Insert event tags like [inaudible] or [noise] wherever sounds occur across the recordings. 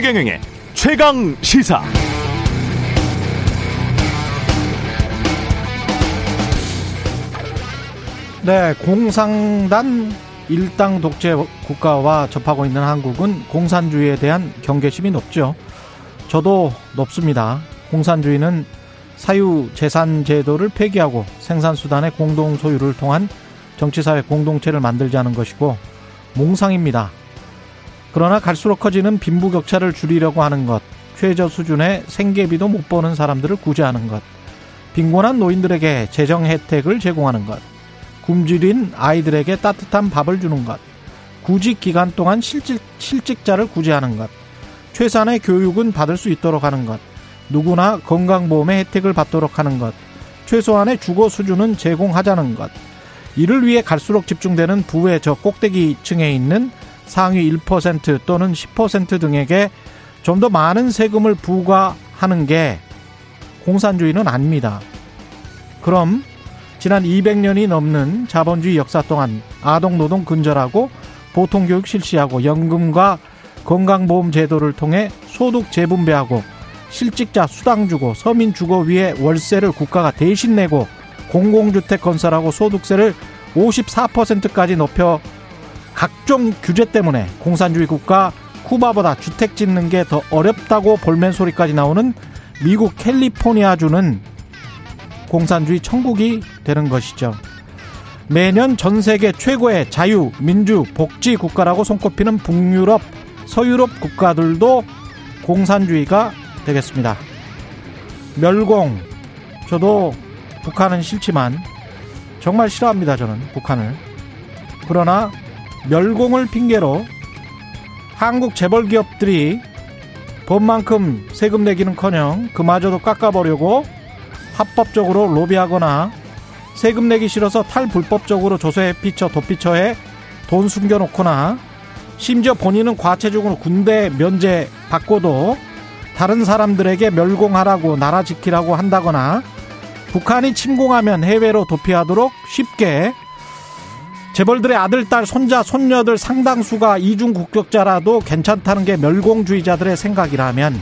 최경영의 최강 시사. 네, 공상단 일당 독재 국가와 접하고 있는 한국은 공산주의에 대한 경계심이 높죠. 저도 높습니다. 공산주의는 사유 재산 제도를 폐기하고 생산 수단의 공동 소유를 통한 정치사회 공동체를 만들자는 것이고 몽상입니다. 그러나 갈수록 커지는 빈부격차를 줄이려고 하는 것, 최저 수준의 생계비도 못 버는 사람들을 구제하는 것, 빈곤한 노인들에게 재정 혜택을 제공하는 것, 굶주린 아이들에게 따뜻한 밥을 주는 것, 구직 기간 동안 실직, 실직자를 구제하는 것, 최소한의 교육은 받을 수 있도록 하는 것, 누구나 건강보험의 혜택을 받도록 하는 것, 최소한의 주거 수준은 제공하자는 것, 이를 위해 갈수록 집중되는 부의 저 꼭대기층에 있는 상위 1% 또는 10% 등에게 좀 더 많은 세금을 부과하는 게 공산주의는 아닙니다. 그럼 지난 200년이 넘는 자본주의 역사 동안 아동 노동 근절하고 보통 교육 실시하고 연금과 건강보험 제도를 통해 소득 재분배하고 실직자 수당 주고 서민 주거 위에 월세를 국가가 대신 내고 공공주택 건설하고 소득세를 54%까지 높여 각종 규제 때문에 공산주의 국가 쿠바보다 주택 짓는 게 더 어렵다고 볼멘 소리까지 나오는 미국 캘리포니아주는 공산주의 천국이 되는 것이죠. 매년 전 세계 최고의 자유, 민주, 복지 국가라고 손꼽히는 북유럽, 서유럽 국가들도 공산주의가 되겠습니다. 멸공. 저도 북한은 싫지만 정말 싫어합니다. 저는 북한을. 그러나 멸공을 핑계로 한국 재벌 기업들이 법만큼 세금 내기는커녕 그마저도 깎아버리고 합법적으로 로비하거나 세금 내기 싫어서 탈불법적으로 조세에 피쳐 도피처에 돈 숨겨놓거나 심지어 본인은 과체적으로 군대 면제 받고도 다른 사람들에게 멸공하라고 나라 지키라고 한다거나 북한이 침공하면 해외로 도피하도록 쉽게 재벌들의 아들, 딸, 손자, 손녀들 상당수가 이중 국적자라도 괜찮다는 게 멸공주의자들의 생각이라면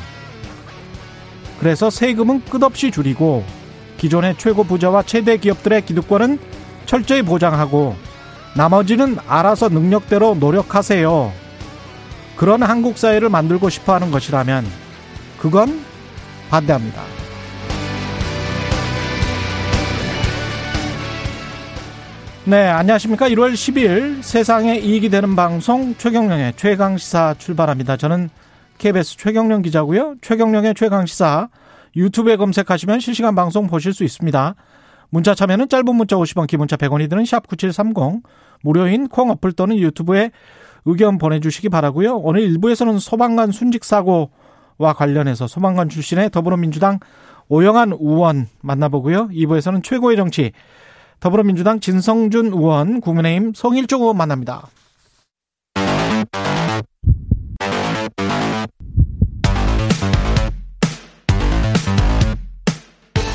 그래서 세금은 끝없이 줄이고 기존의 최고 부자와 최대 기업들의 기득권은 철저히 보장하고 나머지는 알아서 능력대로 노력하세요. 그런 한국 사회를 만들고 싶어 하는 것이라면 그건 반대합니다. 네, 안녕하십니까. 1월 10일 세상에 이익이 되는 방송 최경령의 최강시사 출발합니다. 저는 KBS 최경령 기자고요. 최경령의 최강시사 유튜브에 검색하시면 실시간 방송 보실 수 있습니다. 문자 참여는 짧은 문자 50원, 기본자 100원이 드는 샵 9730 무료인 콩 어플 또는 유튜브에 의견 보내주시기 바라고요. 오늘 일부에서는 소방관 순직 사고와 관련해서 소방관 출신의 더불어민주당 오영환 의원 만나보고요. 2부에서는 최고의 정치 더불어민주당 진성준 의원, 국민의힘 성일종 의원 만납니다.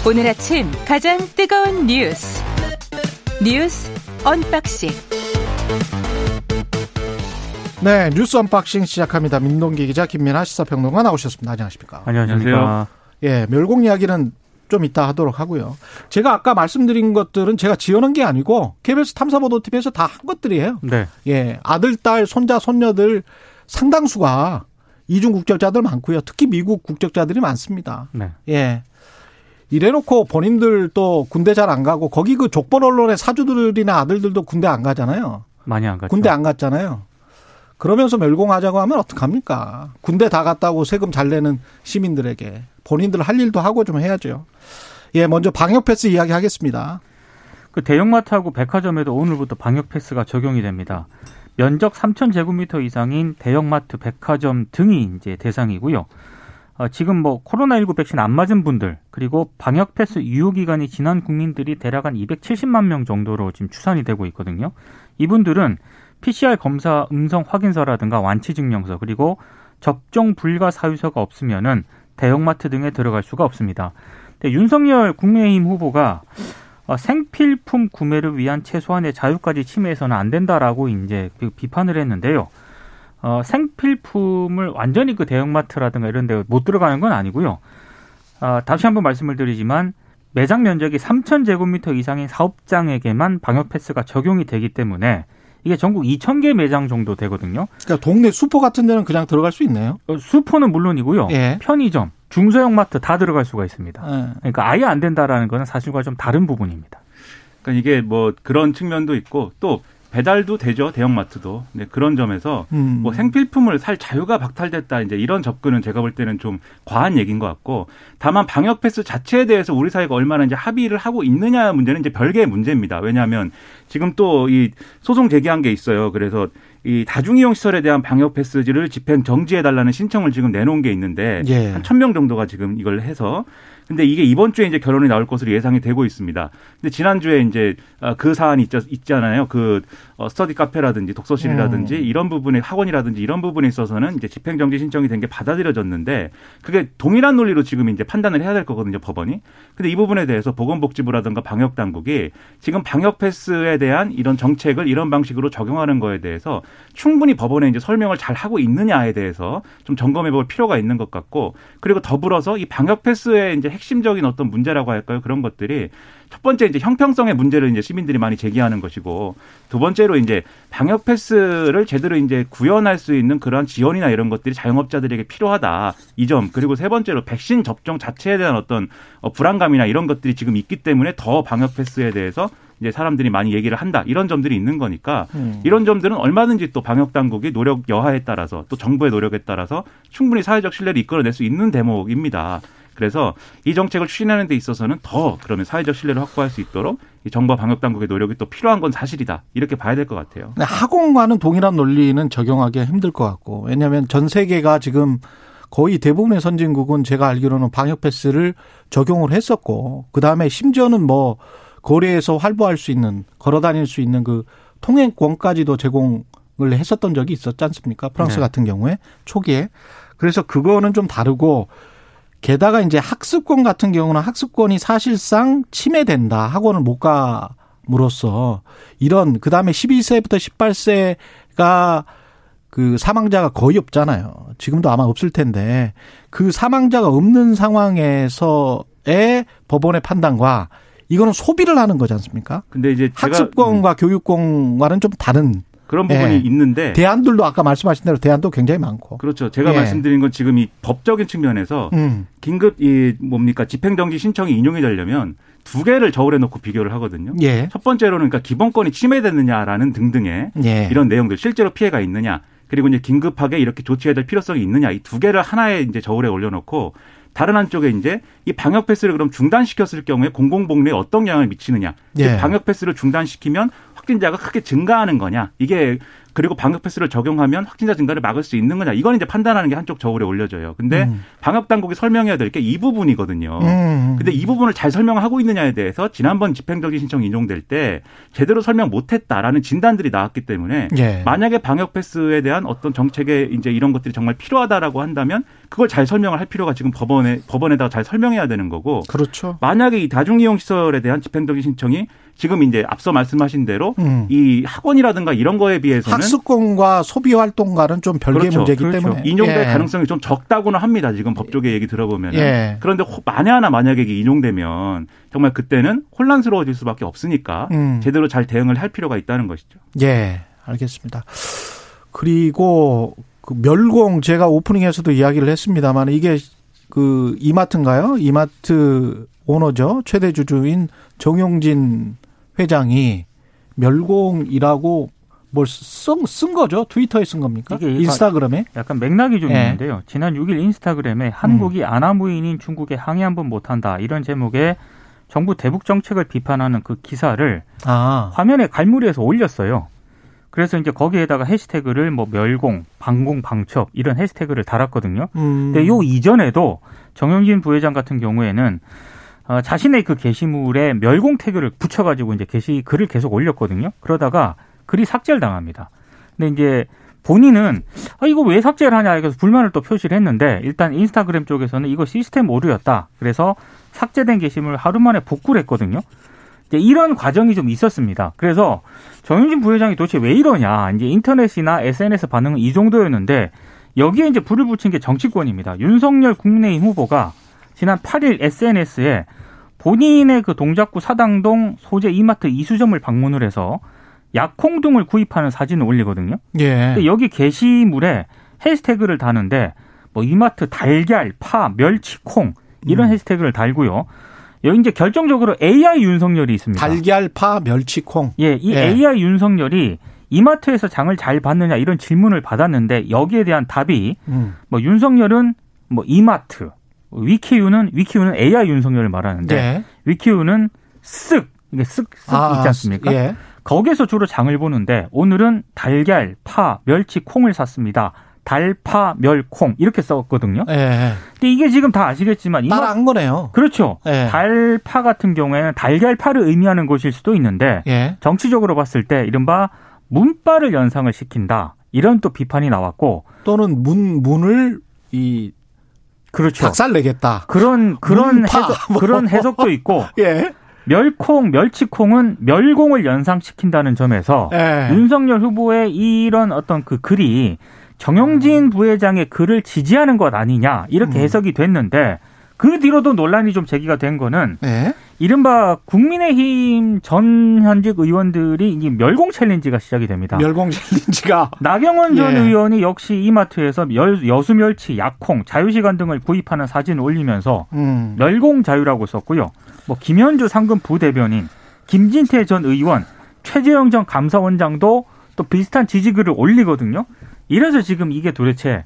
오늘 아침 가장 뜨거운 뉴스 뉴스 언박싱 네 뉴스 unboxing 시작합니다. 민동기 기자 김민하 시사평론가 나오셨습니다. 안녕하십니까? 안녕하세요. 예, 멸공 이야기는 좀 이따 하도록 하고요. 제가 아까 말씀드린 것들은 제가 지어놓은 게 아니고 KBS 탐사보도팀에서 다 한 것들이에요. 네. 예, 아들, 딸, 손자, 손녀들 상당수가 이중 국적자들 많고요. 특히 미국 국적자들이 많습니다. 네. 예. 이래놓고 본인들 또 군대 잘 안 가고 거기 그 족벌 언론의 사주들이나 아들들도 군대 안 가잖아요. 많이 안 갔죠. 군대 안 갔잖아요. 그러면서 멸공하자고 하면 어떡합니까? 군대 다 갔다고 세금 잘 내는 시민들에게 본인들 할 일도 하고 좀 해야죠. 예, 먼저 방역 패스 이야기 하겠습니다. 그 대형마트하고 백화점에도 오늘부터 방역 패스가 적용이 됩니다. 면적 3,000제곱미터 이상인 대형마트, 백화점 등이 이제 대상이고요. 어, 지금 뭐 코로나19 백신 안 맞은 분들 그리고 방역 패스 유효 기간이 지난 국민들이 대략 한 270만 명 정도로 지금 추산이 되고 있거든요. 이분들은 PCR 검사 음성 확인서라든가 완치 증명서 그리고 접종 불가 사유서가 없으면은 대형마트 등에 들어갈 수가 없습니다. 윤석열 국민의힘 후보가 어, 생필품 구매를 위한 최소한의 자유까지 침해해서는 안 된다라고 이제 그 비판을 했는데요. 어, 생필품을 완전히 그 대형마트라든가 이런 데 못 들어가는 건 아니고요. 아, 다시 한번 말씀을 드리지만 매장 면적이 3,000제곱미터 이상인 사업장에게만 방역 패스가 적용이 되기 때문에 이게 전국 2,000개 매장 정도 되거든요. 그러니까 동네 슈퍼 같은 데는 그냥 들어갈 수 있네요. 어, 슈퍼는 물론이고요. 예. 편의점, 중소형 마트 다 들어갈 수가 있습니다. 예. 그러니까 아예 안 된다라는 거는 사실과 좀 다른 부분입니다. 그러니까 이게 뭐 그런 측면도 있고 또 배달도 되죠 대형마트도 네, 그런 점에서 음. 뭐 생필품을 살 자유가 박탈됐다 이제 이런 접근은 제가 볼 때는 좀 과한 얘기인 것 같고 다만 방역 패스 자체에 대해서 우리 사회가 얼마나 이제 합의를 하고 있느냐 문제는 이제 별개의 문제입니다. 왜냐하면 지금 또 이 소송 제기한 게 있어요. 그래서 이 다중이용 시설에 대한 방역 패스를 집행 정지해 달라는 신청을 지금 내놓은 게 있는데 예. 한 천 명 정도가 지금 이걸 해서 근데 이게 이번 주에 이제 결론이 나올 것으로 예상이 되고 있습니다. 근데 지난주에 이제 아, 그 사안이 있, 있잖아요. 그 어, 스터디 카페라든지 독서실이라든지 음. 이런 부분에 학원이라든지 이런 부분에 있어서는 이제 집행정지 신청이 된 게 받아들여졌는데 그게 동일한 논리로 지금 이제 판단을 해야 될 거거든요, 법원이. 근데 이 부분에 대해서 보건복지부라든가 방역 당국이 지금 방역 패스에 대한 이런 정책을 이런 방식으로 적용하는 거에 대해서 충분히 법원에 이제 설명을 잘 하고 있느냐에 대해서 좀 점검해 볼 필요가 있는 것 같고 그리고 더불어서 이 방역 패스의 이제 핵심적인 어떤 문제라고 할까요? 그런 것들이 첫 번째 이제 형평성의 문제를 이제 시민들이 많이 제기하는 것이고 두 번째로 이제 방역 패스를 제대로 이제 구현할 수 있는 그러한 지원이나 이런 것들이 자영업자들에게 필요하다 이 점 그리고 세 번째로 백신 접종 자체에 대한 어떤 어, 불안감이나 이런 것들이 지금 있기 때문에 더 방역 패스에 대해서 이제 사람들이 많이 얘기를 한다 이런 점들이 있는 거니까 음. 이런 점들은 얼마든지 또 방역 당국이 노력 여하에 따라서 또 정부의 노력에 따라서 충분히 사회적 신뢰를 이끌어낼 수 있는 대목입니다. 그래서 이 정책을 추진하는 데 있어서는 더 그러면 사회적 신뢰를 확보할 수 있도록 이 정부와 방역 당국의 노력이 또 필요한 건 사실이다. 이렇게 봐야 될 것 같아요. 학원과는 동일한 논리는 적용하기가 힘들 것 같고 왜냐하면 전 세계가 지금 거의 대부분의 선진국은 제가 알기로는 방역 패스를 적용을 했었고 그 다음에 심지어는 뭐 거리에서 활보할 수 있는 걸어 다닐 수 있는 그 통행권까지도 제공을 했었던 적이 있었지 않습니까? 프랑스 네. 같은 경우에 초기에 그래서 그거는 좀 다르고 게다가 이제 학습권 같은 경우는 학습권이 사실상 침해된다. 학원을 못 가므로써 이런 그다음에 12세부터 18세가 그 사망자가 거의 없잖아요. 지금도 아마 없을 텐데 그 사망자가 없는 상황에서의 법원의 판단과 이거는 소비를 하는 거지 않습니까? 근데 이제 제가 음, 학습권과 교육권과는 좀 다른 그런 부분이 예. 있는데 대안들도 아까 말씀하신 대로 대안도 굉장히 많고. 그렇죠. 제가 예. 말씀드린 건 지금 이 법적인 측면에서 음. 긴급 이 뭡니까 집행정지 신청이 인용이 되려면 두 개를 저울에 놓고 비교를 하거든요. 예. 첫 번째로는 그러니까 기본권이 침해됐느냐라는 등등의 예. 이런 내용들 실제로 피해가 있느냐 그리고 이제 긴급하게 이렇게 조치해야 될 필요성이 있느냐 이 두 개를 하나에 이제 저울에 올려놓고 다른 한쪽에 이제 이 방역 패스를 그럼 중단시켰을 경우에 공공복리에 어떤 영향을 미치느냐 즉 예. 방역 패스를 중단시키면 확진자가 크게 증가하는 거냐 이게 그리고 방역 패스를 적용하면 확진자 증가를 막을 수 있는 거냐 이건 이제 판단하는 게 한쪽 저울에 올려져요. 근데 음. 방역 당국이 설명해야 될 게 이 부분이거든요. 음. 근데 이 부분을 잘 설명하고 있느냐에 대해서 지난번 집행정지 신청 인용될 때 제대로 설명 못했다라는 진단들이 나왔기 때문에 예. 만약에 방역 패스에 대한 어떤 정책에 이제 이런 것들이 정말 필요하다라고 한다면 그걸 잘 설명을 할 필요가 지금 법원에 법원에다가 잘 설명해야 되는 거고 그렇죠. 만약에 이 다중이용 시설에 대한 집행정지 신청이 지금 이제 앞서 말씀하신 대로 음. 이 학원이라든가 이런 거에 비해서는 학습권과 소비 활동과는 좀 별개의 그렇죠. 문제이기 그렇죠. 때문에 인용될 예. 가능성이 좀 적다고는 합니다. 지금 법조계 얘기 들어보면. 예. 그런데 호- 만에 하나 만약에 이게 인용되면 정말 그때는 혼란스러워질 수밖에 없으니까 음. 제대로 잘 대응을 할 필요가 있다는 것이죠. 예, 알겠습니다. 그리고 그 멸공 제가 오프닝에서도 이야기를 했습니다만 이게 그 이마트인가요? 이마트 오너죠. 최대 주주인 정용진 회장이 멸공이라고 뭘쓴 거죠? 트위터에 쓴 겁니까? 이게 인스타그램에? 약간 맥락이 좀 예. 있는데요. 지난 6일 인스타그램에 한국이 음. 아나무인인 중국에 항의 한 번 못한다 이런 제목의 정부 대북 정책을 비판하는 그 기사를 아, 화면에 갈무리해서 올렸어요. 그래서 이제 거기에다가 해시태그를 뭐 멸공, 방공, 방첩 이런 해시태그를 달았거든요. 음. 근데 요 이전에도 정영진 부회장 같은 경우에는 어, 자신의 그 게시물에 멸공 태그를 붙여가지고 이제 게시 글을 계속 올렸거든요. 그러다가 글이 삭제를 당합니다. 근데 이제 본인은 아 이거 왜 삭제를 하냐 그래서 불만을 또 표시를 했는데 일단 인스타그램 쪽에서는 이거 시스템 오류였다. 그래서 삭제된 게시물 하루 만에 복구를 했거든요. 이제 이런 과정이 좀 있었습니다. 그래서 정윤진 부회장이 도대체 왜 이러냐. 이제 인터넷이나 SNS 반응은 이 정도였는데 여기에 이제 불을 붙인 게 정치권입니다. 윤석열 국민의힘 후보가 지난 8일 SNS에 본인의 그 동작구 사당동 소재 이마트 이수점을 방문을 해서 약콩 등을 구입하는 사진을 올리거든요. 예. 근데 여기 게시물에 해시태그를 다는데 뭐 이마트 달걀, 파, 멸치, 콩 이런 음. 해시태그를 달고요. 여기 이제 결정적으로 AI 윤석열이 있습니다. 달걀, 파, 멸치, 콩. 예, 이 예. AI 윤석열이 이마트에서 장을 잘 받느냐 이런 질문을 받았는데 여기에 대한 답이 음. 뭐 윤석열은 뭐 이마트, 위키유는 위키유는 AI 윤석열을 말하는데 네. 위키유는 쓱 이게 쓱쓱 있지 않습니까? 예. 거기에서 주로 장을 보는데 오늘은 달걀, 파, 멸치, 콩을 샀습니다. 달, 파, 멸, 콩 이렇게 썼거든요. 예. 근데 이게 지금 다 아시겠지만 따라한 거네요. 그렇죠. 예. 달, 파 같은 경우에는 달걀파를 의미하는 것일 수도 있는데 예. 정치적으로 봤을 때 이른바 문바를 연상을 시킨다. 이런 또 비판이 나왔고 또는 문 문을 이 그렇죠. 박살 내겠다. 그런 그런 문파, 해석 뭐. 그런 해석도 있고 [laughs] 예. 멸콩, 멸치콩은 멸공을 연상시킨다는 점에서 예. 윤석열 후보의 이런 어떤 그 글이 정영진 부회장의 글을 지지하는 것 아니냐 이렇게 음. 해석이 됐는데 그 뒤로도 논란이 좀 제기가 된 거는 예. 이른바 국민의힘 전 현직 의원들이 이 멸공 챌린지가 시작이 됩니다. 멸공 챌린지가 [laughs] 나경원 전 예. 의원이 역시 이마트에서 열- 여수 멸치, 약콩, 자유시간 등을 구입하는 사진을 올리면서 음. 멸공 자유라고 썼고요. 뭐 김현주 상금 부대변인, 김진태 전 의원, 최재형 전 감사원장도 또 비슷한 지지글을 올리거든요. 이래서 지금 이게 도대체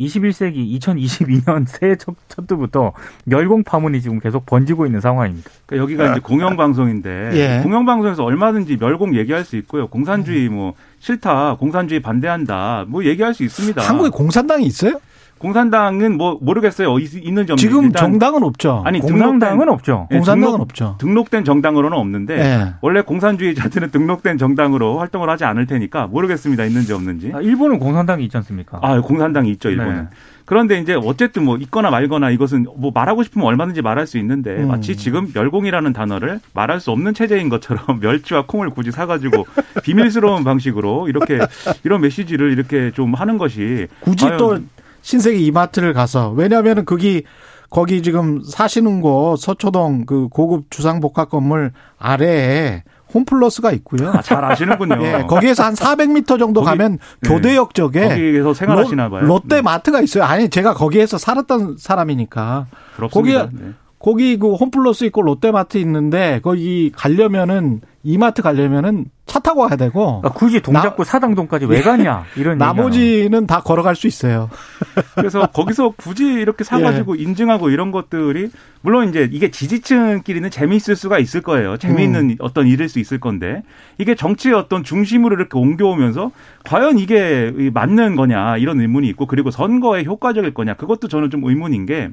21세기 2022년 [laughs] 새해 첫, 첫 주부터 멸공 파문이 지금 계속 번지고 있는 상황입니다. 그러니까 여기가 이제 공영방송인데 [laughs] 예. 공영방송에서 얼마든지 멸공 얘기할 수 있고요. 공산주의 뭐 싫다, 공산주의 반대한다, 뭐 얘기할 수 있습니다. 한국에 공산당이 있어요? 공산당은 뭐 모르겠어요. 어, 있- 있는지 없는지. 지금 정당은 없죠. 아니 공산당은 없죠. 예, 공산당은 등록- 없죠. 등록된 정당으로는 없는데 예. 원래 공산주의자들은 등록된 정당으로 활동을 하지 않을 테니까 모르겠습니다. 있는지 없는지. 아, 일본은 공산당이 있지 않습니까? 아, 공산당이 있죠, 일본은. 네. 그런데 이제 어쨌든 뭐 있거나 말거나 이것은 뭐 말하고 싶으면 얼마든지 말할 수 있는데 음. 마치 지금 멸공이라는 단어를 말할 수 없는 체제인 것처럼 [laughs] 멸치와 콩을 굳이 사가지고 비밀스러운 방식으로 이렇게 이런 메시지를 이렇게 좀 하는 것이 굳이 또 신세계 이마트를 가서 왜냐하면 거기 거기 지금 사시는 곳 서초동 그 고급 주상복합 건물 아래에 홈플러스가 있고요. 아, 잘 아시는군요. [laughs] 예, 거기에서 한 400m 정도 거기- 가면 네. 교대역 쪽에 거기에서 생활하시나 봐요. 롯데 네. 마트가 있어요. 아니 제가 거기에서 살았던 사람이니까 부럽습니다. 거기에- 네. 거기 그 홈플러스 있고 롯데마트 있는데 거기 가려면은 이마트 가려면은 차 타고 가야 되고 그러니까 굳이 동작구 사당동까지 왜 가냐 이런 [laughs] 나머지는 다 걸어갈 수 있어요. [laughs] 그래서 거기서 굳이 이렇게 사가지고 예. 인증하고 이런 것들이 물론 이제 이게 지지층끼리는 재미있을 수가 있을 거예요. 재미있는 음. 어떤 일일 수 있을 건데 이게 정치의 어떤 중심으로 이렇게 옮겨오면서 과연 이게 이 맞는 거냐 이런 의문이 있고 그리고 선거에 효과적일 거냐 그것도 저는 좀 의문인 게.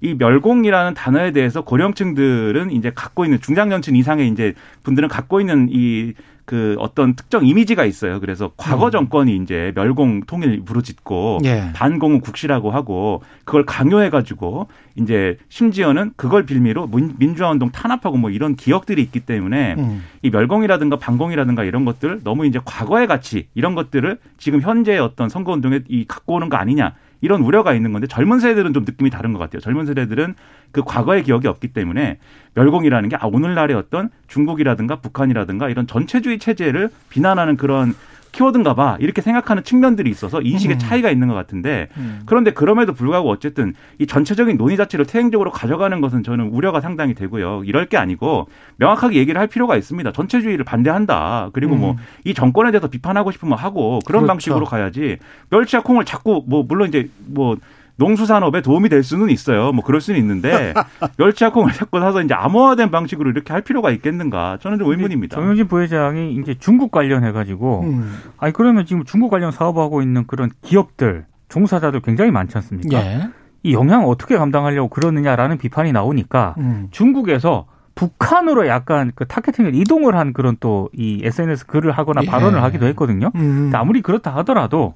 이 멸공이라는 단어에 대해서 고령층들은 이제 갖고 있는 중장년층 이상의 이제 분들은 갖고 있는 이 그 어떤 특정 이미지가 있어요. 그래서 과거 음. 정권이 이제 멸공 통일 부르짖고 예. 반공은 국시라고 하고 그걸 강요해 가지고 이제 심지어는 그걸 빌미로 민- 민주화 운동 탄압하고 뭐 이런 기억들이 있기 때문에 음. 이 멸공이라든가 반공이라든가 이런 것들 너무 이제 과거의 가치 이런 것들을 지금 현재의 어떤 선거 운동에 이 갖고 오는 거 아니냐 이런 우려가 있는 건데 젊은 세대들은 좀 느낌이 다른 것 같아요. 젊은 세대들은 그 과거의 기억이 없기 때문에 멸공이라는 게 아, 오늘날의 어떤 중국이라든가 북한이라든가 이런 전체주의 체제를 비난하는 그런 키워드인가 봐 이렇게 생각하는 측면들이 있어서 인식의 음. 차이가 있는 것 같은데 음. 그런데 그럼에도 불구하고 어쨌든 이 전체적인 논의 자체를 퇴행적으로 가져가는 것은 저는 우려가 상당히 되고요. 이럴 게 아니고 명확하게 얘기를 할 필요가 있습니다. 전체주의를 반대한다. 그리고 뭐이 정권에 대해서 비판하고 싶으면 하고 그런 음. 그렇죠. 방식으로 가야지 멸치와 콩을 자꾸 뭐 물론 이제 뭐 농수산업에 도움이 될 수는 있어요. 뭐 그럴 수는 있는데 [laughs] 멸치와 콩을 자꾸 사서 이제 암호화된 방식으로 이렇게 할 필요가 있겠는가? 저는 좀 의문입니다. 정영진 부회장이 이제 중국 관련해 가지고 음. 아니 그러면 지금 중국 관련 사업하고 있는 그런 기업들 종사자들 굉장히 많지 않습니까? 예. 이 영향 어떻게 감당하려고 그러느냐라는 비판이 나오니까 음. 중국에서 북한으로 약간 그 타겟팅을 이동을 한 그런 또 이 SNS 글을 하거나 예. 발언을 하기도 했거든요. 음. 아무리 그렇다 하더라도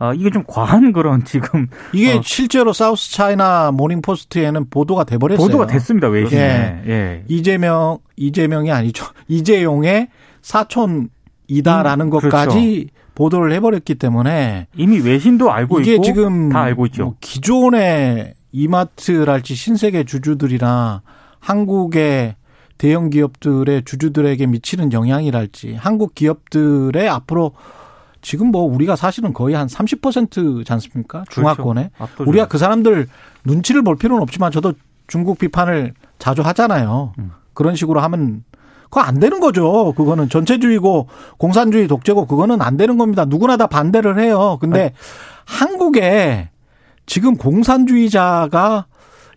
어, 이게 좀 과한 그런 지금 이게 어. 실제로 사우스 차이나 모닝 포스트에는 보도가 돼 버렸어요. 보도가 됐습니다 외신에. 예. 예. 이재명 이재명이 아니죠. 이재용의 사촌이다라는 음, 것까지 보도를 해 버렸기 때문에 이미 외신도 알고 이게 있고 지금 다 알고 있죠. 뭐 기존의 이마트랄지 신세계 주주들이나 한국의 대형 기업들의 주주들에게 미치는 영향이랄지 한국 기업들의 앞으로 지금 뭐 우리가 사실은 거의 한 30%지 않습니까? 중화권에. 그렇죠. 우리가 그 사람들 눈치를 볼 필요는 없지만 저도 중국 비판을 자주 하잖아요. 음. 그런 식으로 하면 그거 안 되는 거죠. 그거는 전체주의고 공산주의 독재고 그거는 안 되는 겁니다. 누구나 다 반대를 해요. 근데 한국에 지금 공산주의자가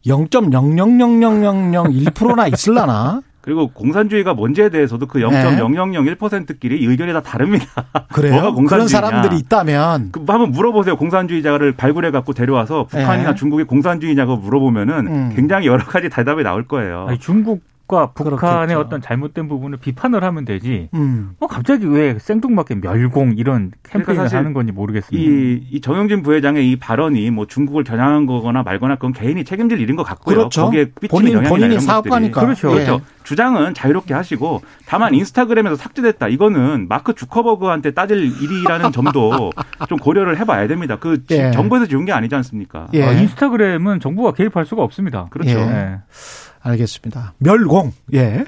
0.0000001%나 있을라나? 그리고 공산주의가 뭔지에 대해서도 그 0.0001%끼리 의견이 다 다릅니다. [laughs] 뭐가 그래요? 그런 공산주의냐. 사람들이 있다면 그 한번 물어보세요. 공산주의자를 발굴해 갖고 데려와서 북한이나 예. 중국이 공산주의냐고 물어보면은 음. 굉장히 여러 가지 대답이 나올 거예요. 아니, 중국 과 북한의 그렇겠죠. 어떤 잘못된 부분을 비판을 하면 되지. 음. 뭐 갑자기 왜 생뚱맞게 멸공 이런 캠페인을 그러니까 하는 건지 모르겠습니다. 이, 이 정영진 부회장의 이 발언이 뭐 중국을 겨냥한 거거나 말거나 그건 개인이 책임질 일인 것 같고요. 그렇죠. 거기에 끼치는 본인 본인이 사업가니까. 것들이. 그렇죠. 예. 그렇죠. 주장은 자유롭게 하시고 다만 인스타그램에서 삭제됐다. 이거는 마크 주커버그한테 따질 일이라는 [laughs] 점도 좀 고려를 해봐야 됩니다. 그 지- 예. 정부에서 지은 게 아니지 않습니까? 예. 어, 인스타그램은 정부가 개입할 수가 없습니다. 그렇죠. 예. 예. 알겠습니다. 멸공. 예.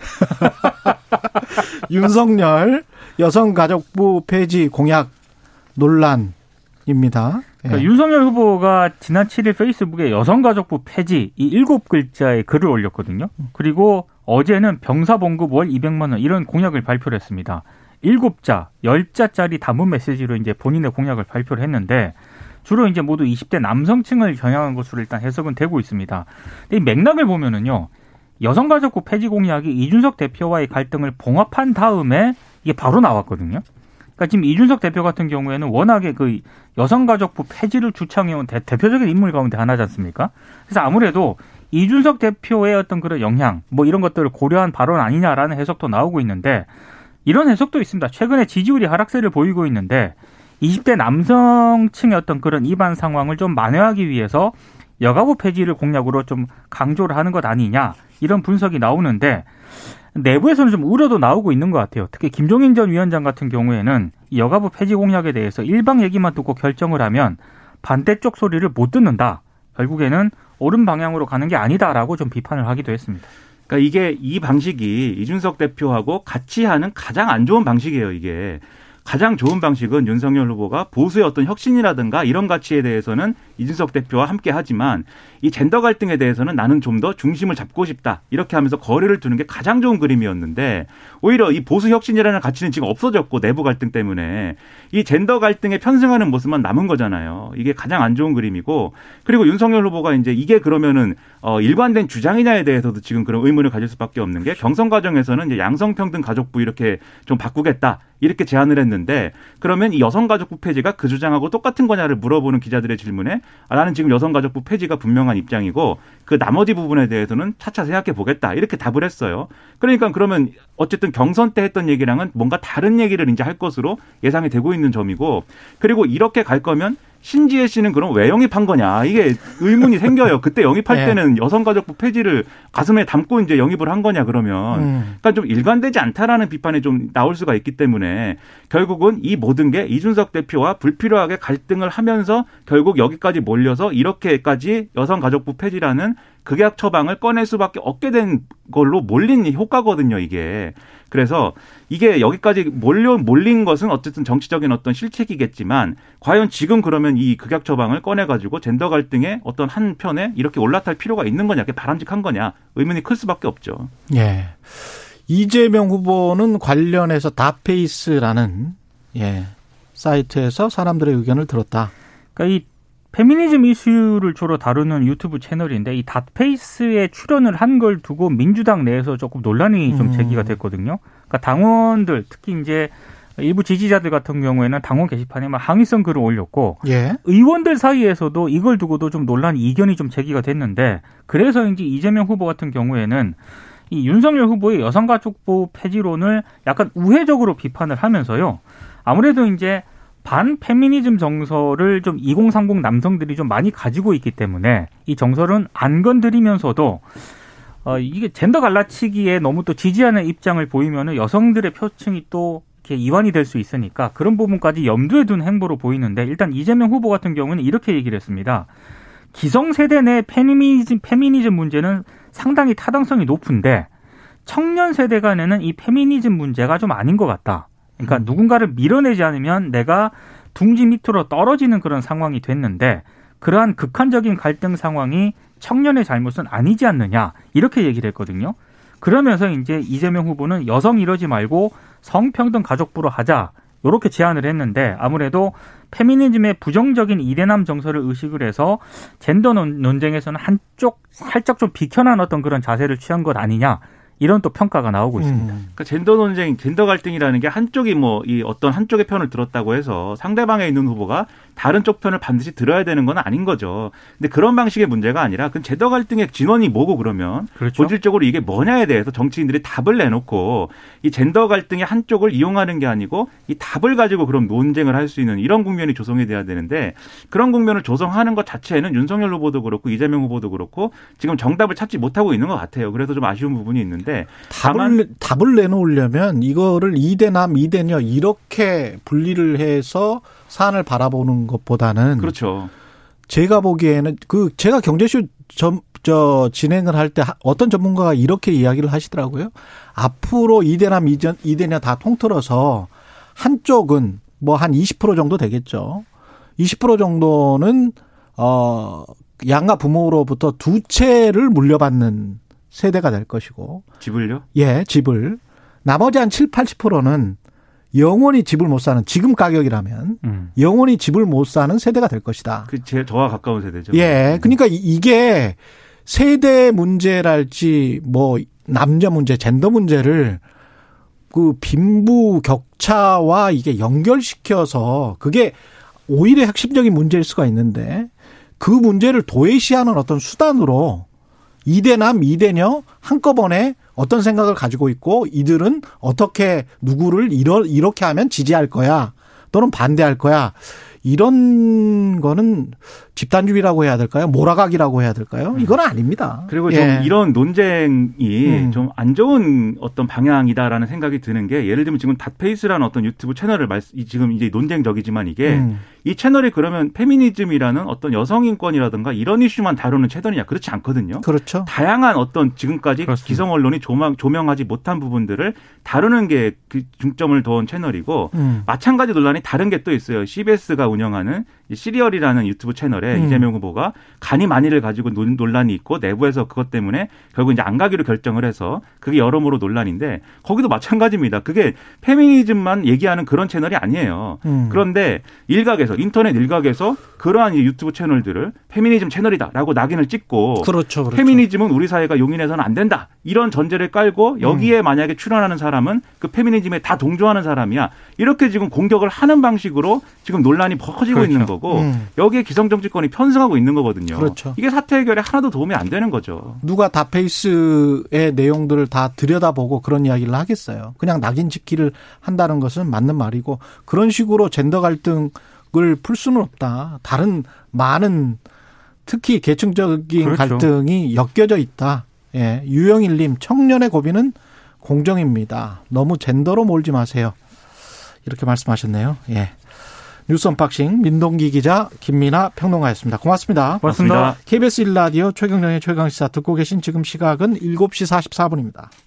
[laughs] 윤석열 여성가족부 폐지 공약 논란입니다. 예. 그러니까 윤석열 후보가 지난 7일 페이스북에 여성가족부 폐지 이 일곱 글자의 글을 올렸거든요. 그리고 어제는 병사봉급 월 200만 원 이런 공약을 발표를 했습니다. 일곱 자, 열 자짜리 단문 메시지로 이제 본인의 공약을 발표를 했는데 주로 이제 모두 20대 남성층을 겨냥한 것으로 일단 해석은 되고 있습니다. 근데 이 맥락을 보면은요. 여성가족부 폐지 공약이 이준석 대표와의 갈등을 봉합한 다음에 이게 바로 나왔거든요. 그러니까 지금 이준석 대표 같은 경우에는 워낙에 그 여성가족부 폐지를 주창해온 대, 대표적인 인물 가운데 하나지 않습니까? 그래서 아무래도 이준석 대표의 어떤 그런 영향, 뭐 이런 것들을 고려한 발언 아니냐라는 해석도 나오고 있는데 이런 해석도 있습니다. 최근에 지지율이 하락세를 보이고 있는데 20대 남성층의 어떤 그런 입안 상황을 좀 만회하기 위해서 여가부 폐지를 공약으로 좀 강조를 하는 것 아니냐 이런 분석이 나오는데 내부에서는 좀 우려도 나오고 있는 것 같아요. 특히 김종인 전 위원장 같은 경우에는 이 여가부 폐지 공약에 대해서 일방 얘기만 듣고 결정을 하면 반대쪽 소리를 못 듣는다. 결국에는 옳은 방향으로 가는 게 아니다라고 좀 비판을 하기도 했습니다. 그러니까 이게 이 방식이 이준석 대표하고 같이 하는 가장 안 좋은 방식이에요, 이게. 가장 좋은 방식은 윤석열 후보가 보수의 어떤 혁신이라든가 이런 가치에 대해서는 이준석 대표와 함께 하지만 이 젠더 갈등에 대해서는 나는 좀 더 중심을 잡고 싶다. 이렇게 하면서 거리를 두는 게 가장 좋은 그림이었는데 오히려 이 보수 혁신이라는 가치는 지금 없어졌고 내부 갈등 때문에 이 젠더 갈등에 편승하는 모습만 남은 거잖아요. 이게 가장 안 좋은 그림이고 그리고 윤석열 후보가 이제 이게 그러면은 어 일관된 주장이냐에 대해서도 지금 그런 의문을 가질 수밖에 없는 게 경선 과정에서는 이제 양성평등 가족부 이렇게 좀 바꾸겠다. 이렇게 제안을 했는데 그러면 이 여성가족부 폐지가 그 주장하고 똑같은 거냐를 물어보는 기자들의 질문에 아, 나는 지금 여성가족부 폐지가 분명한 입장이고 그 나머지 부분에 대해서는 차차 생각해 보겠다 이렇게 답을 했어요. 그러니까 그러면 어쨌든 경선 때 했던 얘기랑은 뭔가 다른 얘기를 이제 할 것으로 예상이 되고 있는 점이고 그리고 이렇게 갈 거면 신지혜 씨는 그럼 왜 영입한 거냐 이게 의문이 생겨요. 그때 영입할 네. [laughs] 때는 여성가족부 폐지를 가슴에 담고 이제 영입을 한 거냐 그러면 음. 그러니까 좀 일관되지 않다라는 비판이 좀 나올 수가 있기 때문에 결국은 이 모든 게 이준석 대표와 불필요하게 갈등을 하면서 결국 여기까지 몰려서 이렇게까지 여성가족부 폐지라는 극약 처방을 꺼낼 수밖에 없게 된 걸로 몰린 효과거든요, 이게. 그래서 이게 여기까지 몰려 몰린 것은 어쨌든 정치적인 어떤 실책이겠지만 과연 지금 그러면 이 극약 처방을 꺼내 가지고 젠더 갈등의 어떤 한 편에 이렇게 올라탈 필요가 있는 거냐, 그게 바람직한 거냐 의문이 클 수밖에 없죠. 예. 이재명 후보는 관련해서 다페이스라는 예. 사이트에서 사람들의 의견을 들었다. 그러니까 이 페미니즘 이슈를 주로 다루는 유튜브 채널인데 이 닷페이스에 출연을 한 걸 두고 민주당 내에서 조금 논란이 좀 음. 제기가 됐거든요. 그러니까 당원들 특히 이제 일부 지지자들 같은 경우에는 당원 게시판에 막 항의성 글을 올렸고 예. 의원들 사이에서도 이걸 두고도 좀 논란 이견이 좀 제기가 됐는데 그래서 이제 이재명 후보 같은 경우에는 이 윤석열 후보의 여성가족부 폐지론을 약간 우회적으로 비판을 하면서요. 아무래도 이제 반 페미니즘 정서를 좀 2030 남성들이 좀 많이 가지고 있기 때문에 이 정서는 안 건드리면서도 어 이게 젠더 갈라치기에 너무 또 지지하는 입장을 보이면은 여성들의 표층이 또 이렇게 이완이 될 수 있으니까 그런 부분까지 염두에 둔 행보로 보이는데 일단 이재명 후보 같은 경우는 이렇게 얘기를 했습니다. 기성세대 내 페미니즘, 페미니즘 문제는 상당히 타당성이 높은데 청년 세대 간에는 이 페미니즘 문제가 좀 아닌 것 같다. 그러니까 음. 누군가를 밀어내지 않으면 내가 둥지 밑으로 떨어지는 그런 상황이 됐는데 그러한 극한적인 갈등 상황이 청년의 잘못은 아니지 않느냐 이렇게 얘기를 했거든요. 그러면서 이제 이재명 후보는 여성 이러지 말고 성평등 가족부로 하자 이렇게 제안을 했는데 아무래도 페미니즘의 부정적인 이대남 정서를 의식을 해서 젠더 논쟁에서는 한쪽 살짝 좀 비켜난 어떤 그런 자세를 취한 것 아니냐 이런 또 평가가 나오고 있습니다. 음. 그러니까 젠더 논쟁, 젠더 갈등이라는 게 한쪽이 뭐 이 어떤 한쪽의 편을 들었다고 해서 상대방에 있는 후보가 다른 쪽 편을 반드시 들어야 되는 건 아닌 거죠. 근데 그런 방식의 문제가 아니라 그 제도 갈등의 진원이 뭐고 그러면 그렇죠? 본질적으로 이게 뭐냐에 대해서 정치인들이 답을 내놓고 이 젠더 갈등의 한쪽을 이용하는 게 아니고 이 답을 가지고 그런 논쟁을 할 수 있는 이런 국면이 조성이 돼야 되는데 그런 국면을 조성하는 것 자체에는 윤석열 후보도 그렇고 이재명 후보도 그렇고 지금 정답을 찾지 못하고 있는 것 같아요. 그래서 좀 아쉬운 부분이 있는데 답을 답을 내놓으려면 이거를 이대남 이대녀 이렇게 분리를 해서 사안을 바라보는 것보다는 그렇죠. 제가 보기에는 그 제가 경제쇼 점, 저 진행을 할 때 어떤 전문가가 이렇게 이야기를 하시더라고요. 앞으로 이대남 이전 이대녀 다 통틀어서 한쪽은 뭐 한 20% 정도 되겠죠. 20% 정도는 어 양가 부모로부터 두 채를 물려받는 세대가 될 것이고 집을요? 예, 집을 나머지 한 7, 80%는 영원히 집을 못 사는 지금 가격이라면 음. 영원히 집을 못 사는 세대가 될 것이다. 그제 저와 가까운 세대죠. 예. 그러니까 이게 세대 문제랄지 뭐 남자 문제, 젠더 문제를 그 빈부 격차와 이게 연결시켜서 그게 오히려 핵심적인 문제일 수가 있는데 그 문제를 도외시하는 어떤 수단으로 이대남 이대녀 한꺼번에 어떤 생각을 가지고 있고 이들은 어떻게 누구를 이러, 이렇게 하면 지지할 거야? 또는 반대할 거야? 이런 거는 집단주의라고 해야 될까요? 몰아가기라고 해야 될까요? 음. 이건 아닙니다. 그리고 좀 예. 이런 논쟁이 음. 좀안 좋은 어떤 방향이다라는 생각이 드는 게 예를 들면 지금 닷페이스라는 어떤 유튜브 채널을 말, 지금 이제 논쟁적이지만 이게 음. 이 채널이 그러면 페미니즘이라는 어떤 여성 인권이라든가 이런 이슈만 다루는 채널이냐 그렇지 않거든요. 그렇죠. 다양한 어떤 지금까지 그렇습니다. 기성 언론이 조명, 조명하지 못한 부분들을 다루는 게 그 중점을 둔 채널이고 음. 마찬가지 논란이 다른 게 또 있어요. CBS가 운영하는 시리얼이라는 유튜브 채널 에 음. 이재명 후보가 간이 많이를 가지고 논란이 있고 내부에서 그것 때문에 결국 이제 안 가기로 결정을 해서 그게 여러모로 논란인데 거기도 마찬가지입니다. 그게 페미니즘만 얘기하는 그런 채널이 아니에요. 음. 그런데 일각에서 인터넷 일각에서 그러한 유튜브 채널들을 페미니즘 채널이다라고 낙인을 찍고 그렇죠, 그렇죠. 페미니즘은 우리 사회가 용인해서는 안 된다 이런 전제를 깔고 여기에 음. 만약에 출연하는 사람은 그 페미니즘에 다 동조하는 사람이야 이렇게 지금 공격을 하는 방식으로 지금 논란이 커지고 그렇죠. 있는 거고 음. 여기에 기성 정치 권이 편승하고 있는 거거든요. 그렇죠. 이게 사태 해결에 하나도 도움이 안 되는 거죠. 누가 다페이스의 내용들을 다 들여다보고 그런 이야기를 하겠어요. 그냥 낙인 찍기를 한다는 것은 맞는 말이고 그런 식으로 젠더 갈등을 풀 수는 없다. 다른 많은 특히 계층적인 그렇죠. 갈등이 엮여져 있다. 예. 유영일님 청년의 고비는 공정입니다. 너무 젠더로 몰지 마세요. 이렇게 말씀하셨네요. 예. 뉴스 unboxing 민동기 기자 김민하 평론가였습니다. 고맙습니다. 고맙습니다. KBS 1라디오 최경영의 최강시사 듣고 계신 지금 시각은 7시 44분입니다.